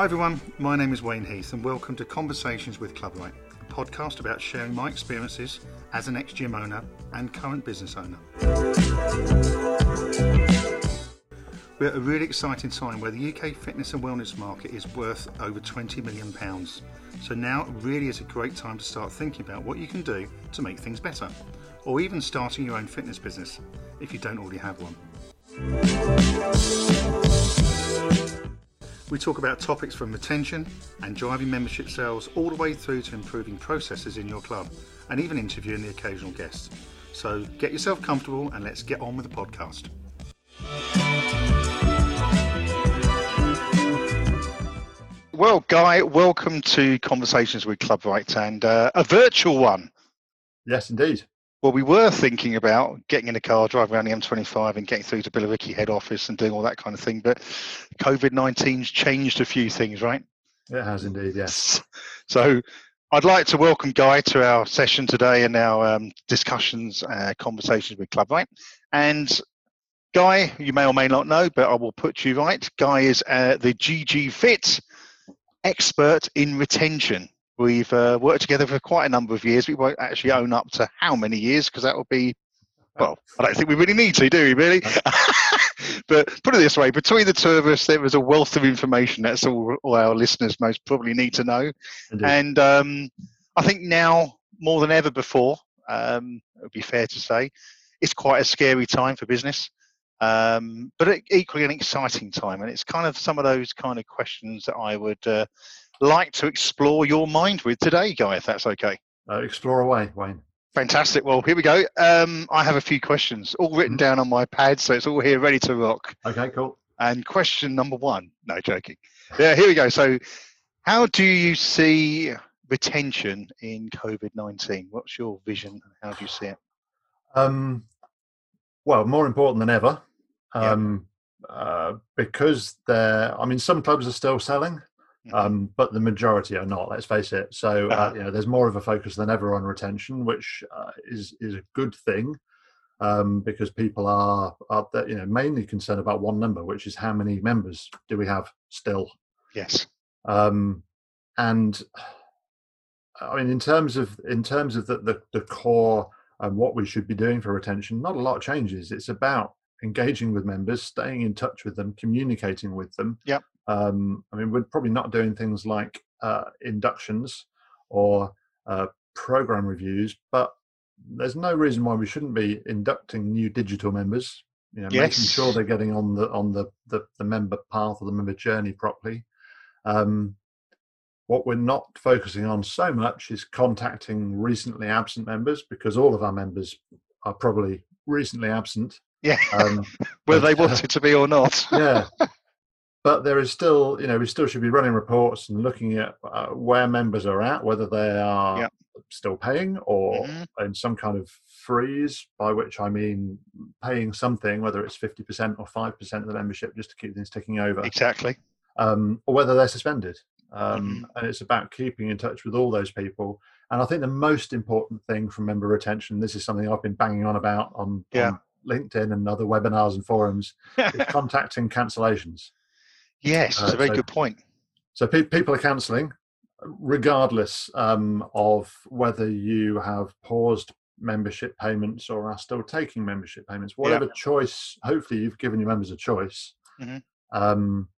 Hi everyone, my name is Wayne Heath and welcome to Conversations with Clubright, a podcast about sharing my experiences as an ex-gym owner and current business owner. We're at a really exciting time where the UK fitness and wellness market is worth over 20 million pounds. So now really is a great time to start thinking about what you can do to make things better, or even starting your own fitness business if you don't already have one. We talk about topics from retention and driving membership sales all the way through to improving processes in your club and even interviewing the occasional guest. So get yourself comfortable and let's get on with the podcast. Well, Guy, welcome to Conversations with Clubright and uh, a virtual one. Yes, indeed. Well, we were thinking about getting in a car, driving around the M25 and getting through to Billericay head office and doing all that kind of thing. But COVID 19's changed a few things, right? It has indeed, yes. So I'd like to welcome Guy to our session today and our um, discussions, uh, conversations with Clubright. And Guy, you may or may not know, but I will put you right. Guy is uh, the GG Fit expert in retention. We've uh, worked together for quite a number of years. We won't actually own up to how many years because that would be, well, I don't think we really need to, do we, really? but put it this way between the two of us, there was a wealth of information that's all, all our listeners most probably need to know. Indeed. And um, I think now, more than ever before, um, it would be fair to say, it's quite a scary time for business. Um, but equally an exciting time, and it's kind of some of those kind of questions that I would uh, like to explore your mind with today, Guy, if that's okay. Uh, explore away, Wayne. Fantastic. Well, here we go. Um, I have a few questions all written mm-hmm. down on my pad, so it's all here ready to rock. Okay, cool. And question number one. No, joking. Yeah, here we go. So, how do you see retention in COVID 19? What's your vision and how do you see it? Um, well, more important than ever. Um, yeah. uh, because they're, I mean, some clubs are still selling. Um, but the majority are not. Let's face it. So uh, you know, there's more of a focus than ever on retention, which uh, is is a good thing um, because people are are you know mainly concerned about one number, which is how many members do we have still? Yes. Um, and I mean, in terms of in terms of the the, the core and what we should be doing for retention, not a lot changes. It's about engaging with members, staying in touch with them, communicating with them. Yep. Um, I mean, we're probably not doing things like uh, inductions or uh, program reviews, but there's no reason why we shouldn't be inducting new digital members. You know, yes. making sure they're getting on the on the, the, the member path or the member journey properly. Um, what we're not focusing on so much is contacting recently absent members because all of our members are probably recently absent. Yeah, um, whether they wanted to be or not. yeah, but there is still, you know, we still should be running reports and looking at uh, where members are at, whether they are yep. still paying or mm-hmm. in some kind of freeze, by which I mean paying something, whether it's 50% or 5% of the membership just to keep things ticking over. Exactly. Um, or whether they're suspended. Um, mm-hmm. And it's about keeping in touch with all those people. And I think the most important thing from member retention, this is something I've been banging on about on, yeah. on LinkedIn and other webinars and forums, is contacting cancellations. Yes, that's uh, a very so, good point. So pe- people are cancelling, regardless um, of whether you have paused membership payments or are still taking membership payments. Whatever yeah. choice, hopefully you've given your members a choice. Mm-hmm. Um,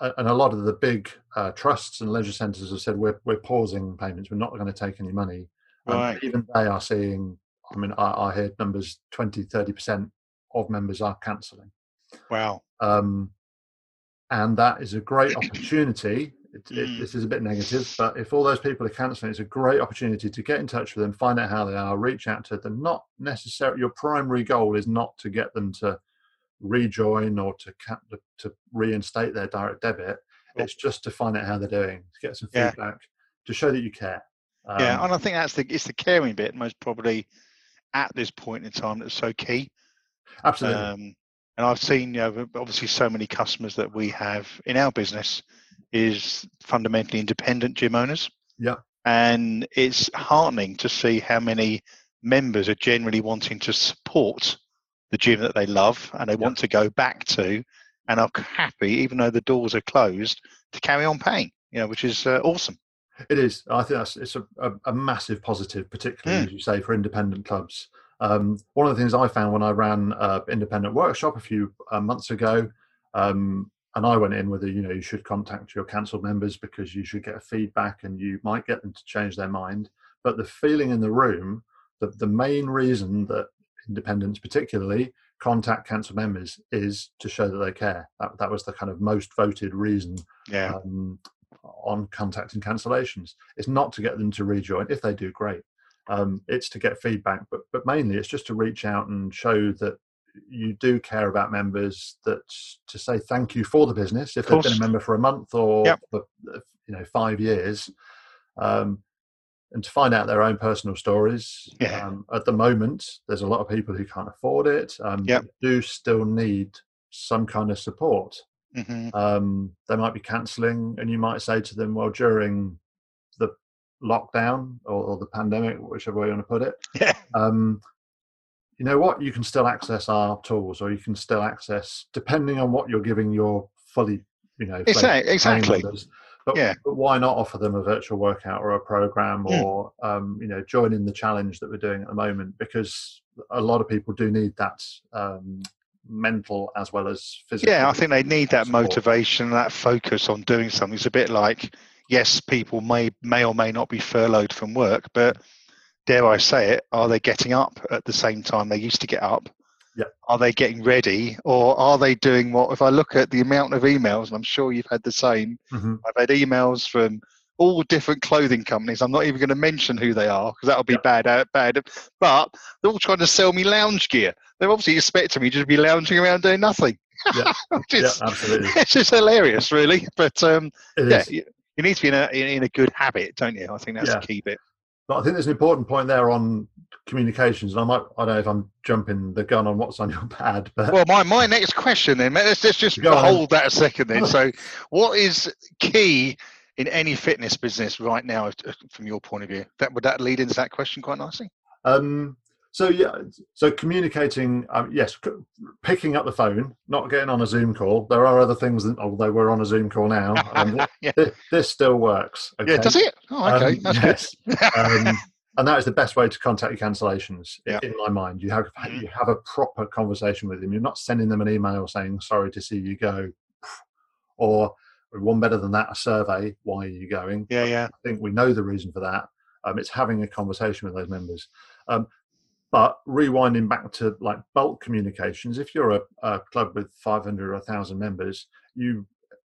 and a lot of the big uh, trusts and leisure centres have said we're we're pausing payments. We're not going to take any money. Right. even they are seeing. I mean, I, I heard numbers 20, 30 percent of members are cancelling. Wow. Um, and that is a great opportunity. It, it, mm. this is a bit negative, but if all those people are cancelling, it's a great opportunity to get in touch with them, find out how they are, reach out to them. Not necessarily your primary goal is not to get them to rejoin or to to reinstate their direct debit. It's just to find out how they're doing, to get some feedback, yeah. to show that you care. Um, yeah, and I think that's the it's the caring bit most probably at this point in time that's so key. Absolutely. Um, and I've seen, you know, obviously, so many customers that we have in our business is fundamentally independent gym owners. Yeah. And it's heartening to see how many members are generally wanting to support the gym that they love and they yeah. want to go back to and are happy, even though the doors are closed, to carry on paying. You know, which is uh, awesome. It is. I think that's it's a, a, a massive positive, particularly mm. as you say for independent clubs. Um, one of the things I found when I ran an independent workshop a few uh, months ago, um, and I went in with a, you know, you should contact your council members because you should get a feedback and you might get them to change their mind. But the feeling in the room, the, the main reason that independents particularly contact council members is to show that they care. That, that was the kind of most voted reason yeah. um, on contacting cancellations. It's not to get them to rejoin. If they do, great. Um, it's to get feedback, but but mainly it's just to reach out and show that you do care about members. That to say thank you for the business if they've been a member for a month or yep. for, you know five years, um, and to find out their own personal stories. Yeah. Um, at the moment, there's a lot of people who can't afford it. Um, yep. Do still need some kind of support. Mm-hmm. Um, they might be cancelling, and you might say to them, "Well, during lockdown or, or, the pandemic, whichever way you want to put it, yeah. um, you know what? You can still access our tools, or you can still access, depending on what you're giving your fully, you know, exactly. exactly. But, yeah. but why not offer them a virtual workout or a program, mm. or um, you know, join in the challenge that we're doing at the moment? Because a lot of people do need that um, mental as well as physical. Yeah, I think they need that support. motivation, that focus on doing something. It's a bit like, yes, people may may or may not be furloughed from work, but dare I say it, are they getting up at the same time they used to get up? Yeah. Are they getting ready, or are they doing what? If I look at the amount of emails, and I'm sure you've had the same. Mm-hmm. I've had emails from all different clothing companies. I'm not even going to mention who they are because that'll be yeah. bad. Uh, bad. But they're all trying to sell me lounge gear. They're obviously expecting me to be lounging around doing nothing. Yeah, yeah absolutely. It's just hilarious, really. But um, yeah, you, need to be in a in, a good habit, don't you? I think that's yeah. the key bit. But I think there's an important point there on communications, and I might I don't know if I'm jumping the gun on what's on your pad, but well, my my next question then let's, let's just hold on. that a second then. so, what is key in any fitness business right now, from your point of view? That would that lead into that question quite nicely. Um, so yeah, so communicating, um, yes, c- picking up the phone, not getting on a Zoom call. There are other things, that, although we're on a Zoom call now, um, yeah. th- this still works. Okay? Yeah, does it? Oh, okay, um, yes. um, and that is the best way to contact your cancellations. Yeah. In my mind, you have mm-hmm. you have a proper conversation with them. You're not sending them an email saying "sorry to see you go," or one better than that, a survey. Why are you going? Yeah, yeah. I think we know the reason for that. Um, it's having a conversation with those members. Um, but rewinding back to like bulk communications, if you're a, a club with 500 or 1,000 members, you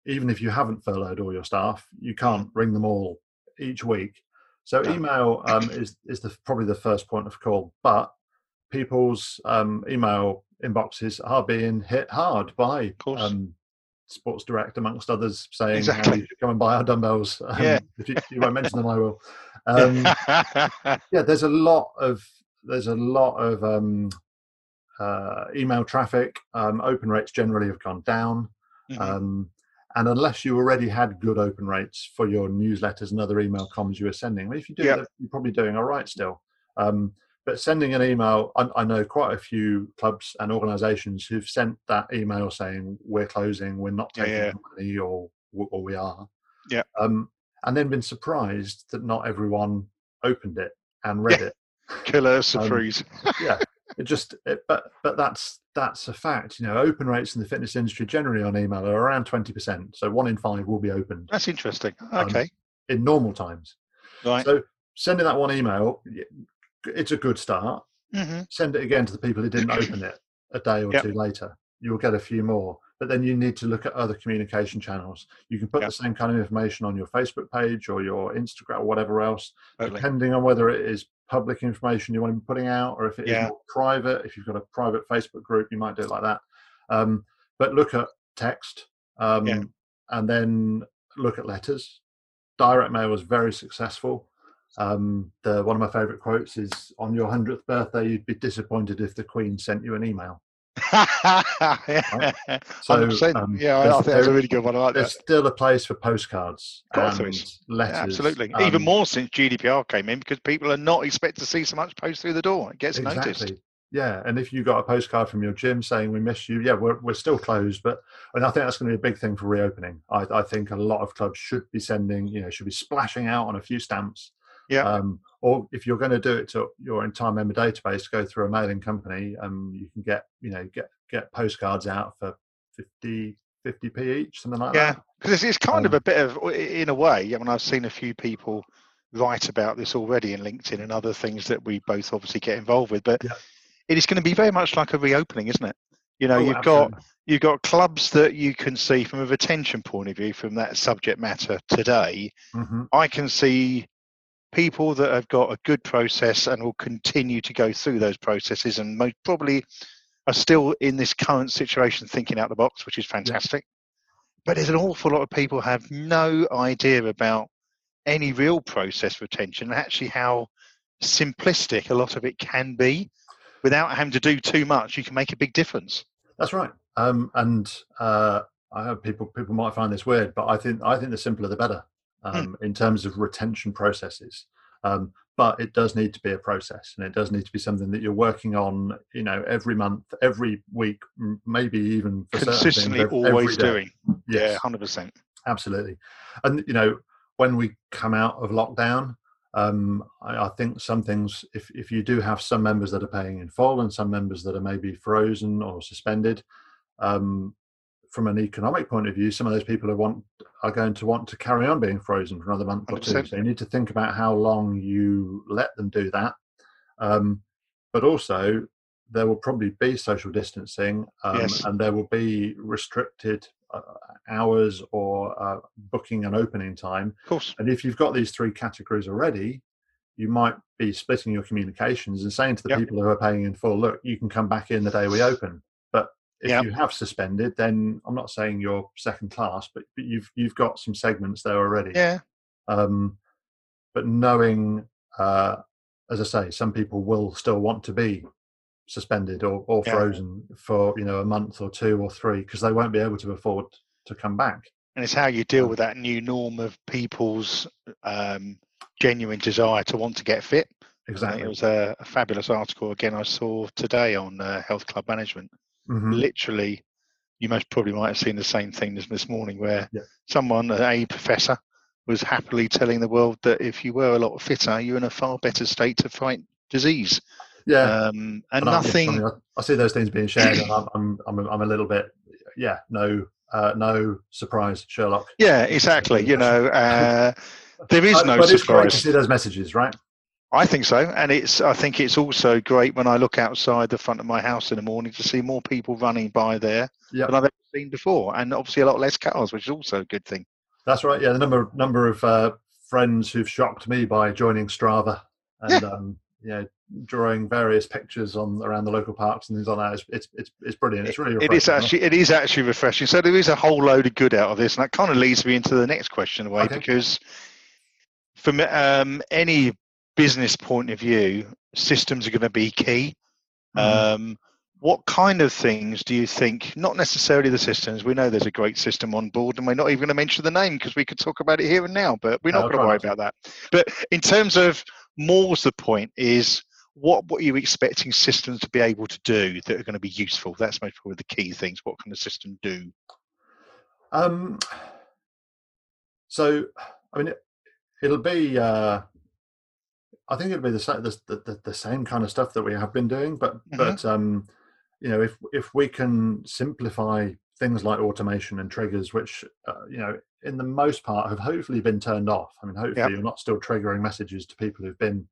even if you haven't furloughed all your staff, you can't ring them all each week. So email um, is is the, probably the first point of call. But people's um, email inboxes are being hit hard by um, Sports Direct, amongst others, saying exactly. you come and buy our dumbbells. Um, yeah. if you, you, won't mention them, I will. Um, yeah, there's a lot of there's a lot of um, uh, email traffic. Um, open rates generally have gone down. Mm-hmm. Um, and unless you already had good open rates for your newsletters and other email comms you were sending, if you do yep. that, you're probably doing all right still. Um, but sending an email, I, I, know quite a few clubs and organisations who've sent that email saying we're closing, we're not taking yeah, yeah. money, or or we are. Yeah. Um, and then been surprised that not everyone opened it and read yeah. it. Killer surprise. Um, yeah, it just it, but but that's that's a fact. You know, open rates in the fitness industry generally on email are around twenty percent. So one in five will be opened. That's interesting. Um, okay. Um, in normal times. Right. So sending that one email, it's a good start. Mm-hmm. Send it again to the people who didn't open it a day or yep. two later. You'll get a few more. But then you need to look at other communication channels. You can put yep. the same kind of information on your Facebook page or your Instagram or whatever else, totally. depending on whether it is public information you want to be putting out or if it is yeah. private. If you've got a private Facebook group, you might do it like that. Um, but look at text um, yeah. and then look at letters. Direct mail was very successful. Um, the one of my favourite quotes is, "On your hundredth birthday, you'd be disappointed if the Queen sent you an email." Right? So, um, yeah, I, think that's a really good one. I like there's that. still a place for postcards and letters. Yeah, absolutely, even um, more since GDPR came in, because people are not expected to see so much post through the door. It gets exactly. noticed. Yeah, and if you got a postcard from your gym saying we miss you, yeah, we're, we're still closed, but and I think that's going to be a big thing for reopening. I, I think a lot of clubs should be sending, you know, should be splashing out on a few stamps. Yeah. Um, or if you're going to do it to your entire member database, go through a mailing company, um, you can get, you know, get get postcards out for 50, 50p each, something like yeah, that. Yeah, because it's, it's kind of Um, a bit of, in a way. I mean, I've seen a few people write about this already in LinkedIn and other things that we both obviously get involved with. But Yeah. it is going to be very much like a reopening, isn't it? You know, Oh, you've got you've got clubs that you can see from a retention point of view from that subject matter today. Mhm. I can see people that have got a good process and will continue to go through those processes and most probably are still in this current situation thinking out the box, which is fantastic. But there's an awful lot of people have no idea about any real process retention and actually how simplistic a lot of it can be. Without having to do too much, you can make a big difference. That's right. Um, and uh, I know people people might find this weird, but I think I think the simpler the better um, in terms of retention processes. Um, but it does need to be a process, and it does need to be something that you're working on. You know, every month, every week, maybe even for certain things, Consistently, always doing. Yeah, hundred percent. absolutely. And you know, when we come out of lockdown, um, I, I think some things, if if you do have some members that are paying in full and some members that are maybe frozen or suspended, um, from an economic point of view, some of those people are want are going to want to carry on being frozen for another month or two. So you need to think about how long you let them do that. Um, but also, there will probably be social distancing, um, Yes. and there will be restricted uh, hours or uh, booking and opening time. Of course. And if you've got these three categories already, you might be splitting your communications and saying to the Yep. people who are paying in full, look, you can come back in the day we open. If Yep. you have suspended, then I'm not saying you're second class, but, but you've you've got some segments there already. Yeah. Um, but knowing, uh, as I say, some people will still want to be suspended or, or Yeah. frozen for you know a month or two or three because they won't be able to afford to come back. and it's how you deal with that new norm of people's um, genuine desire to want to get fit. Exactly. it was a, a fabulous article again I saw today on uh, health club management. Mhm. Literally, you most probably might have seen the same thing as this morning, where Yeah. someone, a professor, was happily telling the world that if you were a lot fitter, you're in a far better state to fight disease. Yeah. Um, and And I- yes, I nothing. I, I see those things being shared, and I'm I'm I'm a, I'm a little bit, yeah, no, uh, no surprise, Sherlock. yeah, exactly. You know, uh, there is no but it's great to surprise. see those messages, right? I think so, and it's. I think it's also great when I look outside the front of my house in the morning to see more people running by there Yeah, than I've ever seen before, and obviously a lot less cars, which is also a good thing. that's right. Yeah, the number number of uh, friends who've shocked me by joining Strava and um, you know drawing various pictures on around the local parks and things like that. It's it's it's, it's brilliant. It's really It is refreshing, actually it is actually refreshing. So there is a whole load of good out of this, and that kind of leads me into the next question, away Okay. because from um, any business point of view, systems are going to be key. Mhm. Um, what kind of things do you think? Not necessarily the systems. We know there's a great system on board, and we're not even going to mention the name because we could talk about it here and now. But we're not I'll going to worry about that. But in terms of more's the point is what what are you expecting systems to be able to do that are going to be useful? That's most probably the key things. What can a system do? Um, so, I mean, it, it'll be. Uh, I think it'd be the, the the the same kind of stuff that we have been doing, but Mhm. but um, you know, if if we can simplify things like automation and triggers, which uh, you know, in the most part, have hopefully been turned off. I mean, hopefully, Yep. you're not still triggering messages to people who've been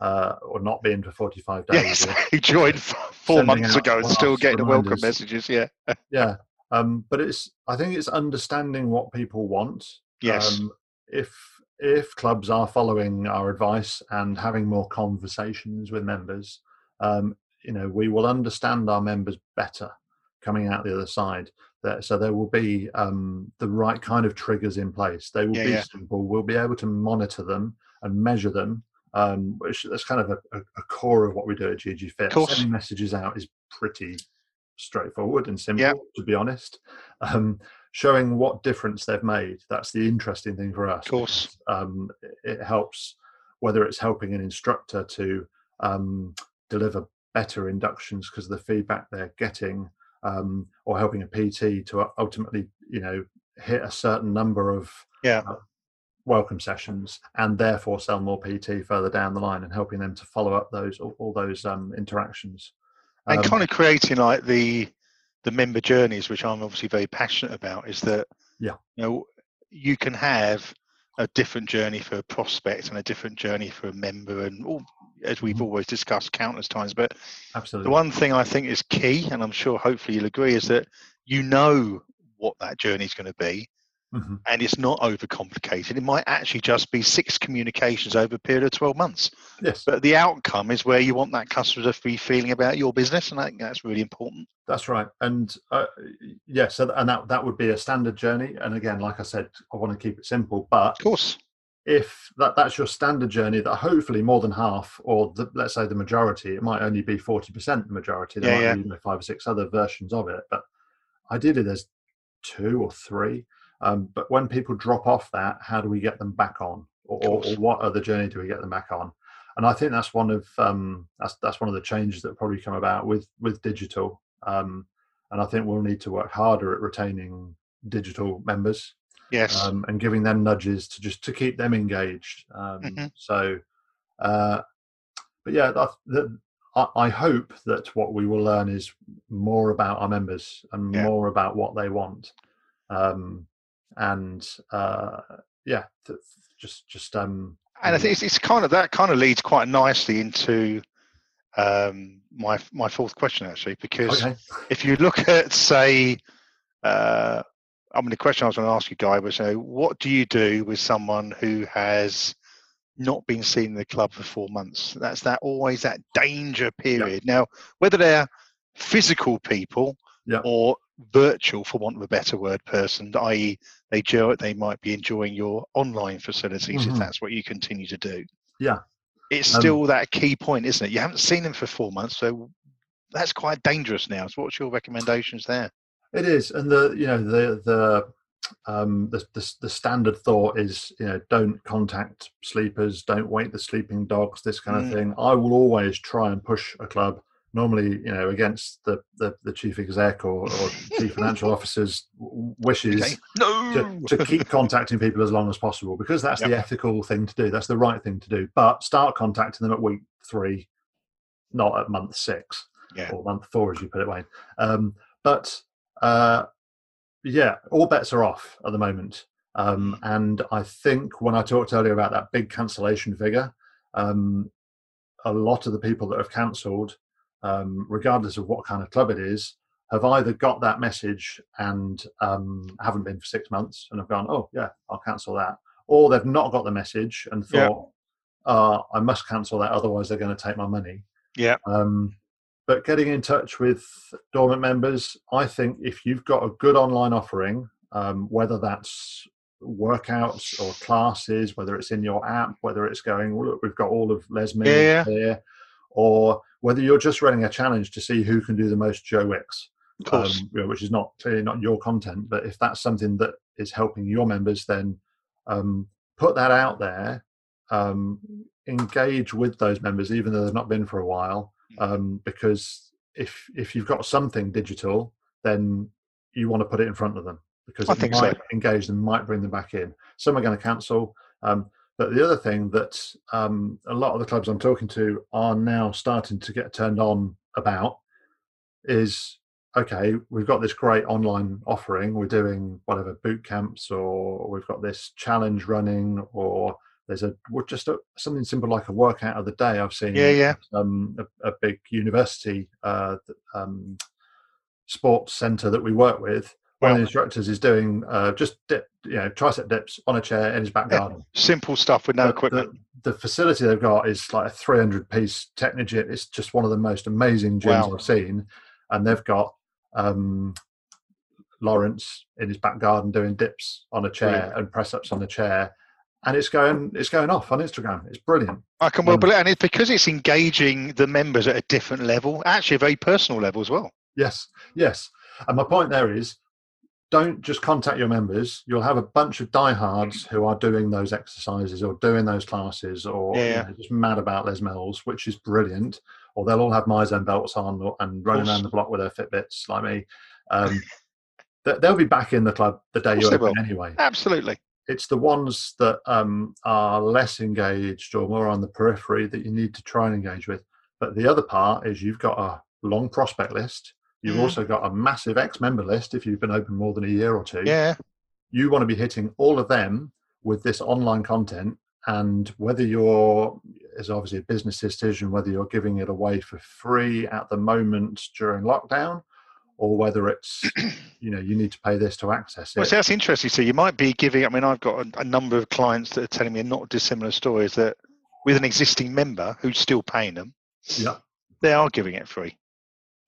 uh, or not been for 45 days. Yes, he joined four months ago and still getting the welcome messages. Yeah. yeah um but it's i think it's understanding what people want Yes. um if if clubs are following our advice and having more conversations with members um you know we will understand our members better coming out the other side. That so there will be um the right kind of triggers in place. They will Yeah, be yeah. simple. We'll be able to monitor them and measure them um which that's kind of a, a, a core of what we do at gg fit. Sending messages out is pretty straightforward and simple Yeah. to be honest. Um, showing what difference they've made that's the interesting thing for us Of course. um, it helps whether it's helping an instructor to um, deliver better inductions because of the feedback they're getting, um, or helping a PT to ultimately, you know, hit a certain number of yeah. Uh, welcome sessions and therefore sell more PT further down the line and helping them to follow up those all, all those um, interactions. And um, kind of creating like the the member journeys, which I'm obviously very passionate about, is that yeah, you know, you can have a different journey for a prospect and a different journey for a member, and all, as we've mm-hmm. always discussed countless times. But absolutely, the one thing I think is key, and I'm sure hopefully you'll agree, is that you know what that journey is going to be, mm-hmm. and it's not overcomplicated. It might actually just be six communications over a period of 12 months. Yes. But the outcome is where you want that customer to be feeling about your business, and I think that's really important. That's right. And uh, yes, and that, that would be a standard journey. And again, like I said, I want to keep it simple, but of course. If that, that's your standard journey, that hopefully more than half, or the, let's say the majority, it might only be forty percent the majority. There yeah, might yeah. be you know, five or six other versions of it, but ideally there's two or three um, but when people drop off that, how do we get them back on, or, or, or, what other journey do we get them back on? And I think that's one of um, that's that's one of the changes that probably come about with with digital. Um, and I think we'll need to work harder at retaining digital members. Yes. Um, and giving them nudges to just to keep them engaged. Um, mm-hmm. So, uh, but yeah, that, that, I, I hope that what we will learn is more about our members and yeah. more about what they want. Um, and uh, yeah, just just um. And I think it's, it's kind of that kind of leads quite nicely into um, my my fourth question actually, because okay. if you look at say, uh, I mean, the question I was going to ask you, Guy, was, uh, what do you do with someone who has not been seen in the club for four months? That's that always that danger period. Now, whether they're physical people or virtual, for want of a better word, person, i.e., they they might be enjoying your online facilities mm-hmm. if that's what you continue to do. Yeah, it's um, still that key point, isn't it? You haven't seen them for four months, so that's quite dangerous now. So, what's your recommendations there? It is, and the you know the the um, the, the, the standard thought is you know don't contact sleepers, don't wake the sleeping dogs, this kind of mm. thing. I will always try and push a club normally you know against the the, the chief exec or, or chief financial officer's wishes okay. no. to, to, keep contacting people as long as possible because that's yep. the ethical thing to do that's the right thing to do but start contacting them at week three not at month six yeah. or month four as you put it wayne um, but uh, yeah all bets are off at the moment um, mm. and i think when i talked earlier about that big cancellation figure um, a lot of the people that have cancelled um, regardless of what kind of club it is, have either got that message and um, haven't been for six months and have gone, oh, yeah, I'll cancel that. Or they've not got the message and thought, yeah. uh, I must cancel that, otherwise they're going to take my money. Yeah. Um, but getting in touch with dormant members, I think if you've got a good online offering, um, whether that's workouts or classes, whether it's in your app, whether it's going, well, look, we've got all of Les Mills yeah. here, or whether you're just running a challenge to see who can do the most Joe Wicks, um, which is not clearly not your content, but if that's something that is helping your members, then um, put that out there. Um, engage with those members, even though they've not been for a while, um, because if if you've got something digital, then you want to put it in front of them because I it think might so. engage them, might bring them back in. Some are going to cancel. Um, but the other thing that um, a lot of the clubs I'm talking to are now starting to get turned on about is okay, we've got this great online offering. We're doing whatever boot camps, or we've got this challenge running, or there's a just a, something simple like a workout of the day. I've seen yeah, yeah, um, a, a, big university uh, um, sports center that we work with one of the instructors is doing uh, just dip, you know, tricep dips on a chair in his back garden. Simple stuff with no but equipment. The, the, facility they've got is like a 300 piece Technogym. It's just one of the most amazing gyms wow. I've seen. And they've got um, Lawrence in his back garden doing dips on a chair and press ups on a chair. And it's going, it's going off on Instagram. It's brilliant. I can well um, believe, and it's because it's engaging the members at a different level, actually a very personal level as well. Yes, yes. And my point there is, don't just contact your members. You'll have a bunch of diehards who are doing those exercises or doing those classes or yeah. you know, just mad about Les Mills, which is brilliant. or they'll all have MyZone belts on or, and running around the block with their Fitbits like me. Um, they'll be back in the club the day you open anyway. Absolutely. It's the ones that um, are less engaged or more on the periphery that you need to try and engage with. But the other part is you've got a long prospect list. You've Mhm. also got a massive ex-member list if you've been open more than a year or two Yeah. you want to be hitting all of them with this online content and whether you're is obviously a business decision whether you're giving it away for free at the moment during lockdown or whether it's you know you need to pay this to access Well, it see, that's interesting. So you might be giving. I mean, I've got a, a number of clients that are telling me not dissimilar stories that with an existing member who's still paying them, yeah they are giving it free.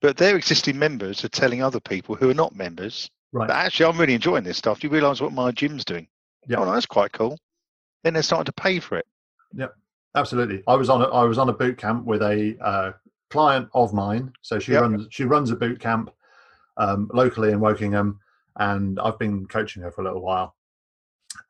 But their existing members are telling other people who are not members right actually I'm really enjoying this stuff. Do you realise what my gym's doing? Yeah. Oh, no, that's quite cool. Then they're starting to pay for it. Yep. Absolutely i was on a, i was on a boot camp with a uh, client of mine so she Yep. runs she runs a boot camp um, locally in wokingham and i've been coaching her for a little while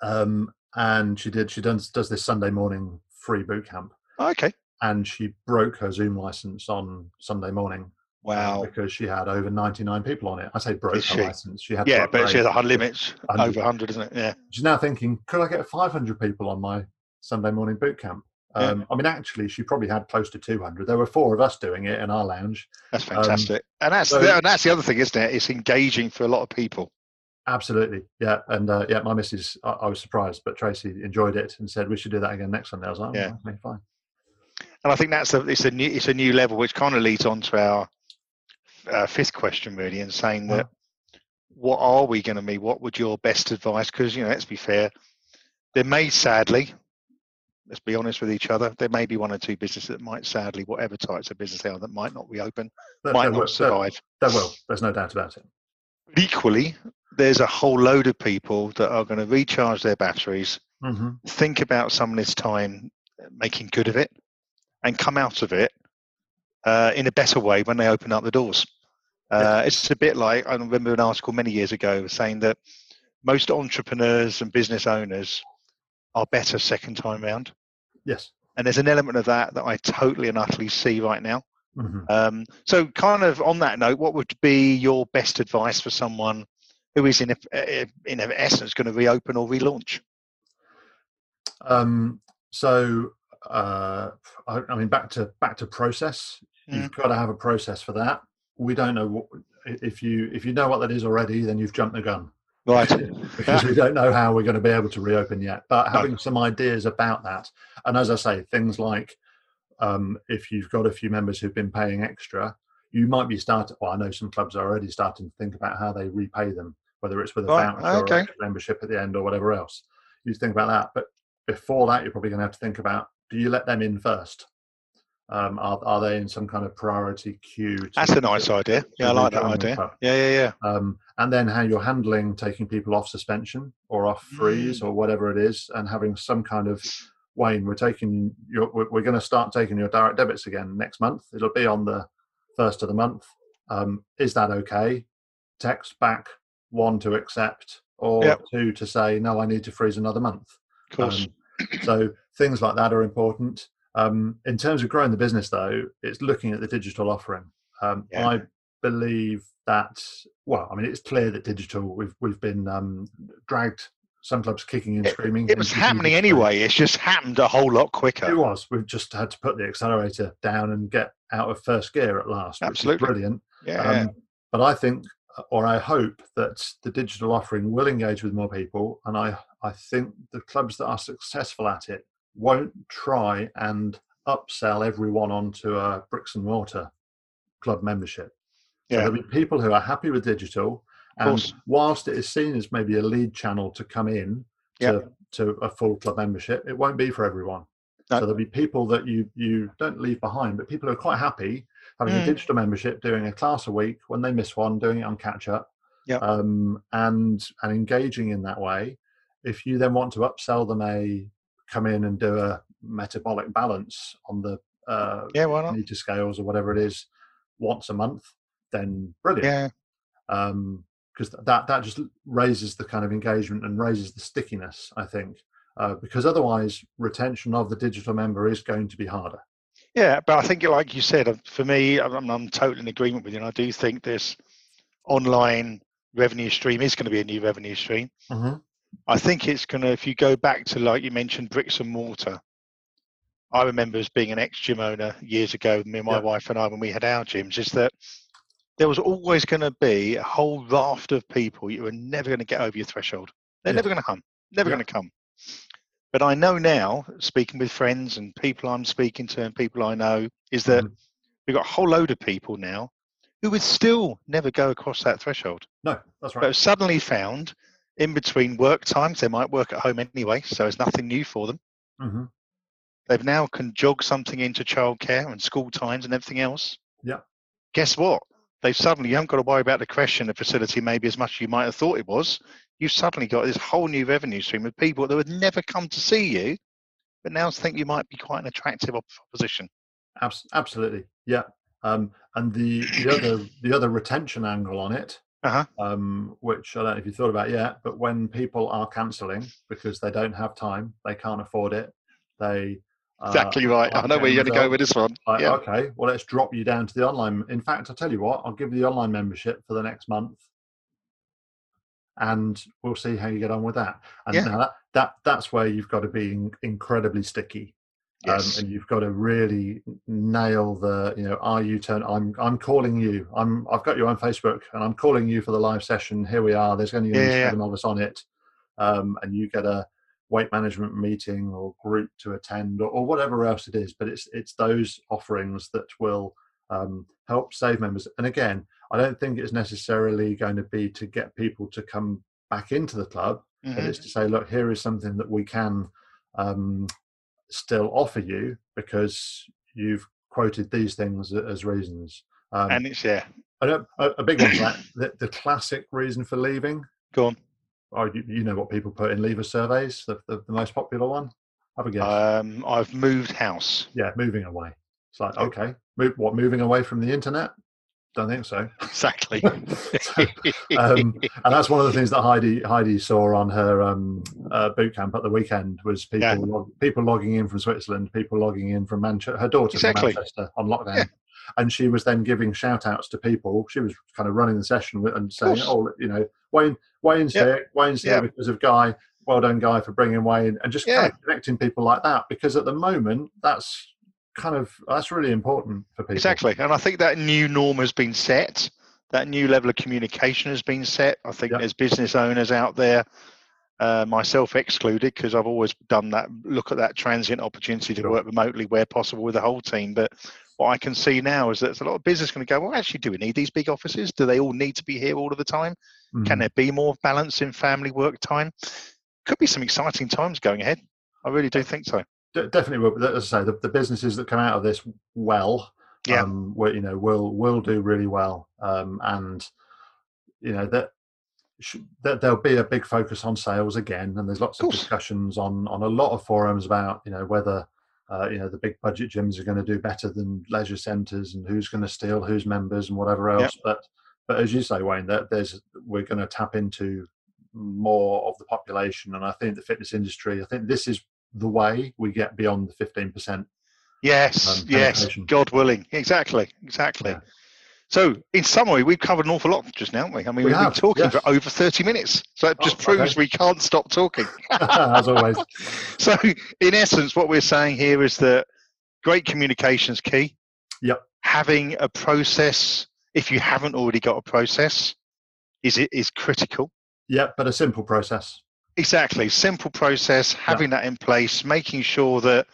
um, and she did she does does this sunday morning free boot camp okay. and she broke her Zoom license on Sunday morning Wow. because she had over 99 people on it. I say broke her license. She had Yeah, but she has a hard limit 100. over 100, isn't it? Yeah. She's now thinking, could I get 500 people on my Sunday morning boot camp? Yeah. Um, I mean, actually, she probably had close to 200. There were four of us doing it in our lounge. That's fantastic. and that's so- the, and that's the other thing, isn't it? It's engaging for a lot of people. Absolutely, yeah, and uh, yeah, my missus, I, I was surprised, but Tracy enjoyed it and said we should do that again next Sunday. I was like, Yeah. yeah, okay, fine. And I think that's a it's a new it's a new level, which kind of leads on to our uh, fifth question, really, and saying that what are we going to be? What would your best advice? Because you know, let's be fair, there may sadly, let's be honest with each other, there may be one or two businesses that might sadly, whatever types of business they are, that might not reopen, There, might there not will, survive. there will. There's no doubt about it. Equally, there's a whole load of people that are going to recharge their batteries, hmm think about some of this time making good of it, and come out of it uh, in a better way when they open up the doors. Uh, It's a bit like I remember an article many years ago saying that most entrepreneurs and business owners are better second time round, Yes. and there's an element of that that I totally and utterly see right now. hmm Um, so, kind of on that note, what would be your best advice for someone who is in a, in essence going to reopen or relaunch? Um, so, uh, I, I mean, back to back to process. You've got to have a process for that. We don't know what if you if you know what that is already, then you've jumped the gun Right. because we don't know how we're going to be able to reopen yet. But having some ideas about that, and as I say, things like um, if you've got a few members who've been paying extra, you might be starting. Well, I know some clubs are already starting to think about how they repay them, whether it's with a voucher okay. or a membership at the end or whatever else. You think about that, but before that, you're probably going to have to think about: do you let them in first? Um, are, are they in some kind of priority queue? That's a nice idea. Yeah, I like that idea. Yeah, yeah, yeah. um, and then how you're handling taking people off suspension or off freeze Mm. or whatever it is, and having some kind of Wayne, we're taking your, we're, we're going to start taking your direct debits again next month. It'll be on the first of the month. Um, is that okay? Text back one to accept or Yep. two to say no. I need to freeze another month. Of course. Um, so things like that are important. Um, in terms of growing the business, though, it's looking at the digital offering. Um, Yeah. I believe that. Well, I mean, it's clear that digital. We've we've been um, dragged. Some clubs kicking and screaming. it was happening anyway. It's just happened a whole lot quicker. It was. We've just had to put the accelerator down and get out of first gear at last. which is Absolutely. brilliant. Yeah. Um, but I think, or I hope, that the digital offering will engage with more people, and I I think the clubs that are successful at it won't try and upsell everyone onto a bricks and mortar club membership. So Yeah. there'll be people who are happy with digital, and whilst it is seen as maybe a lead channel to come in to, Yep. to a full club membership, it won't be for everyone. No. So there'll be people that you you don't leave behind, but people who are quite happy having Mm. a digital membership, doing a class a week when they miss one, doing it on catch up, Yep. um, and and engaging in that way. If you then want to upsell them a come in and do a metabolic balance on the uh, yeah, why not? meter scales or whatever it is once a month, then brilliant Yeah. because that that just raises the kind of engagement and raises the stickiness. I think uh, because otherwise retention of the digital member is going to be harder. Yeah, but I think, like you said, uh, for me, I'm, I'm totally in agreement with you. And I do think this online revenue stream is going to be a new revenue stream. Mhm. I think it's going to, if you go back to, like you mentioned, bricks and mortar. I remember as being an ex gym owner years ago, me and my Yeah. wife and I, when we had our gyms, is that there was always going to be a whole raft of people you were never going to get over your threshold. They're Yeah. never going to come, never Yeah. going to come. But I know now, speaking with friends and people I'm speaking to and people I know, is that Mhm. we've got a whole load of people now who would still never go across that threshold No, that's right. have suddenly found in between work times they might work at home anyway so it's nothing new for them hmm they've now can jog something into childcare and school times and everything else Yeah. guess what they've suddenly you haven't got to worry about the question of facility maybe as much as you might have thought it was you've suddenly got this whole new revenue stream of people that would never come to see you but now think you might be quite an attractive op- proposition Abs- absolutely. Yeah. Um, and the the other the other retention angle on it, uh-huh um, which I don't know if you thought about yet, but when people are cancelling because they don't have time, they can't afford it, they uh, exactly right i know where you're going to go with this one Like, yeah okay, well, let's drop you down to the online. In fact, I'll tell you what, I'll give you the online membership for the next month, and we'll see how you get on with that. And Yeah. now that, that that's where you've got to be in- incredibly sticky, yes um, and you've got to really nail the. You know, are you turn? I'm I'm calling you. I'm I've got you on Facebook, and I'm calling you for the live session. Here we are. There's going to be yeah, yeah. seven of us on it, um, and you get a weight management meeting or group to attend or, or whatever else it is but it's it's those offerings that will um, help save members and again i don't think it's necessarily going to be to get people to come back into the club but Mhm. it's to say look here is something that we can um, still offer you because you've quoted these things as reasons um, and it's yeah I don't, a, a big one that the, the classic reason for leaving go on Oh, you, you know what people put in leaver surveys, the, the, the most popular one? Have a guess. Um, I've moved house. yeah, moving away. It's like, okay, move, what, moving away from the internet? Don't think so. Exactly. So, um, and that's one of the things that Heidi Heidi saw on her um, uh, boot camp at the weekend was people Yeah. log, people logging in from Switzerland, people logging in from Manchester, her daughter Exactly. from Manchester on lockdown. Yeah. And she was then giving shout outs to people. She was kind of running the session and saying, "Oh, you know, Wayne, Wayne's Yeah. here. Wayne's here because of Guy. Well done, Guy, for bringing Wayne." And just kind of connecting people like that because at the moment, that's kind of that's really important for people. exactly. And I think that new norm has been set. That new level of communication has been set. I think Yeah. there's business owners out there, uh, myself excluded, because I've always done that. Look at that transient opportunity to Sure. work remotely where possible with the whole team. But what I can see now is that there's a lot of business going to go. Well, actually, do we need these big offices? Do they all need to be here all of the time? Can Mhm. there be more balance in family work time? Could be some exciting times going ahead. I really do think so. De- definitely will. But As I say, the, the businesses that come out of this well, Yeah. um, will, you know, will will do really well, um, and you know that, sh- that there'll be a big focus on sales again, and there's lots of Course. discussions on on a lot of forums about you know whether. Uh, you know the big budget gyms are going to do better than leisure centres, and who's going to steal whose members and whatever else. Yep. But but as you say, Wayne, that there's we're going to tap into more of the population, and I think the fitness industry. I think this is the way we get beyond the fifteen percent. Yes, um, yes. God willing. Exactly, exactly. Yeah. So, in summary, we've covered an awful lot just now, haven't we? I mean, We have been talking yes. for over 30 minutes. So, it just Oh, okay. proves we can't stop talking. As always, so, in essence, what we're saying here is that great communication is key. Yep. Having a process, if you haven't already got a process, is it is critical. yeah, but a simple process. Exactly. Simple process, having that in place, making sure that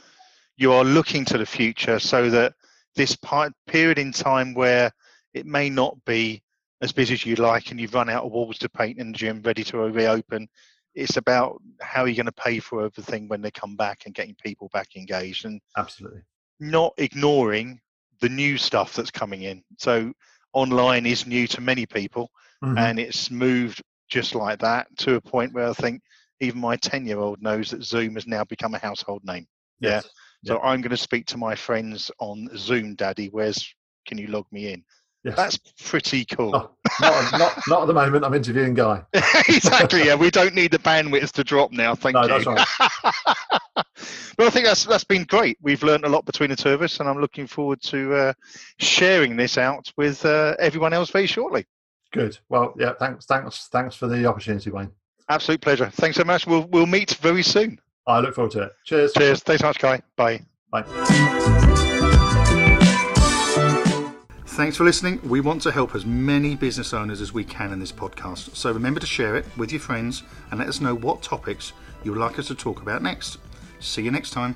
you are looking to the future so that this pi- period in time where it may not be as busy as you'd like and you've run out of walls to paint in the gym ready to reopen, it's about how you're going to pay for everything when they come back and getting people back engaged and Absolutely. not ignoring the new stuff that's coming in. So online is new to many people Mhm. and it's moved just like that to a point where I think even my 10 year old knows that Zoom has now become a household name. Yes. So I'm going to speak to my friends on Zoom, Daddy. Where's can you log me in? Yes. That's pretty cool. Oh, not, not, not at the moment. I'm interviewing Guy. exactly. Yeah, we don't need the bandwidth to drop now. Thank No, you. that's right. but I think that's that's been great. We've learned a lot between the two of us, and I'm looking forward to uh, sharing this out with uh, everyone else very shortly. Good. Well, yeah. Thanks. Thanks. Thanks for the opportunity, Wayne. Absolute pleasure. Thanks so much. We'll we'll meet very soon. I look forward to it. Cheers. Cheers. Thanks so much, Guy. Bye. Bye. Thanks for listening. We want to help as many business owners as we can in this podcast. So remember to share it with your friends and let us know what topics you would like us to talk about next. See you next time.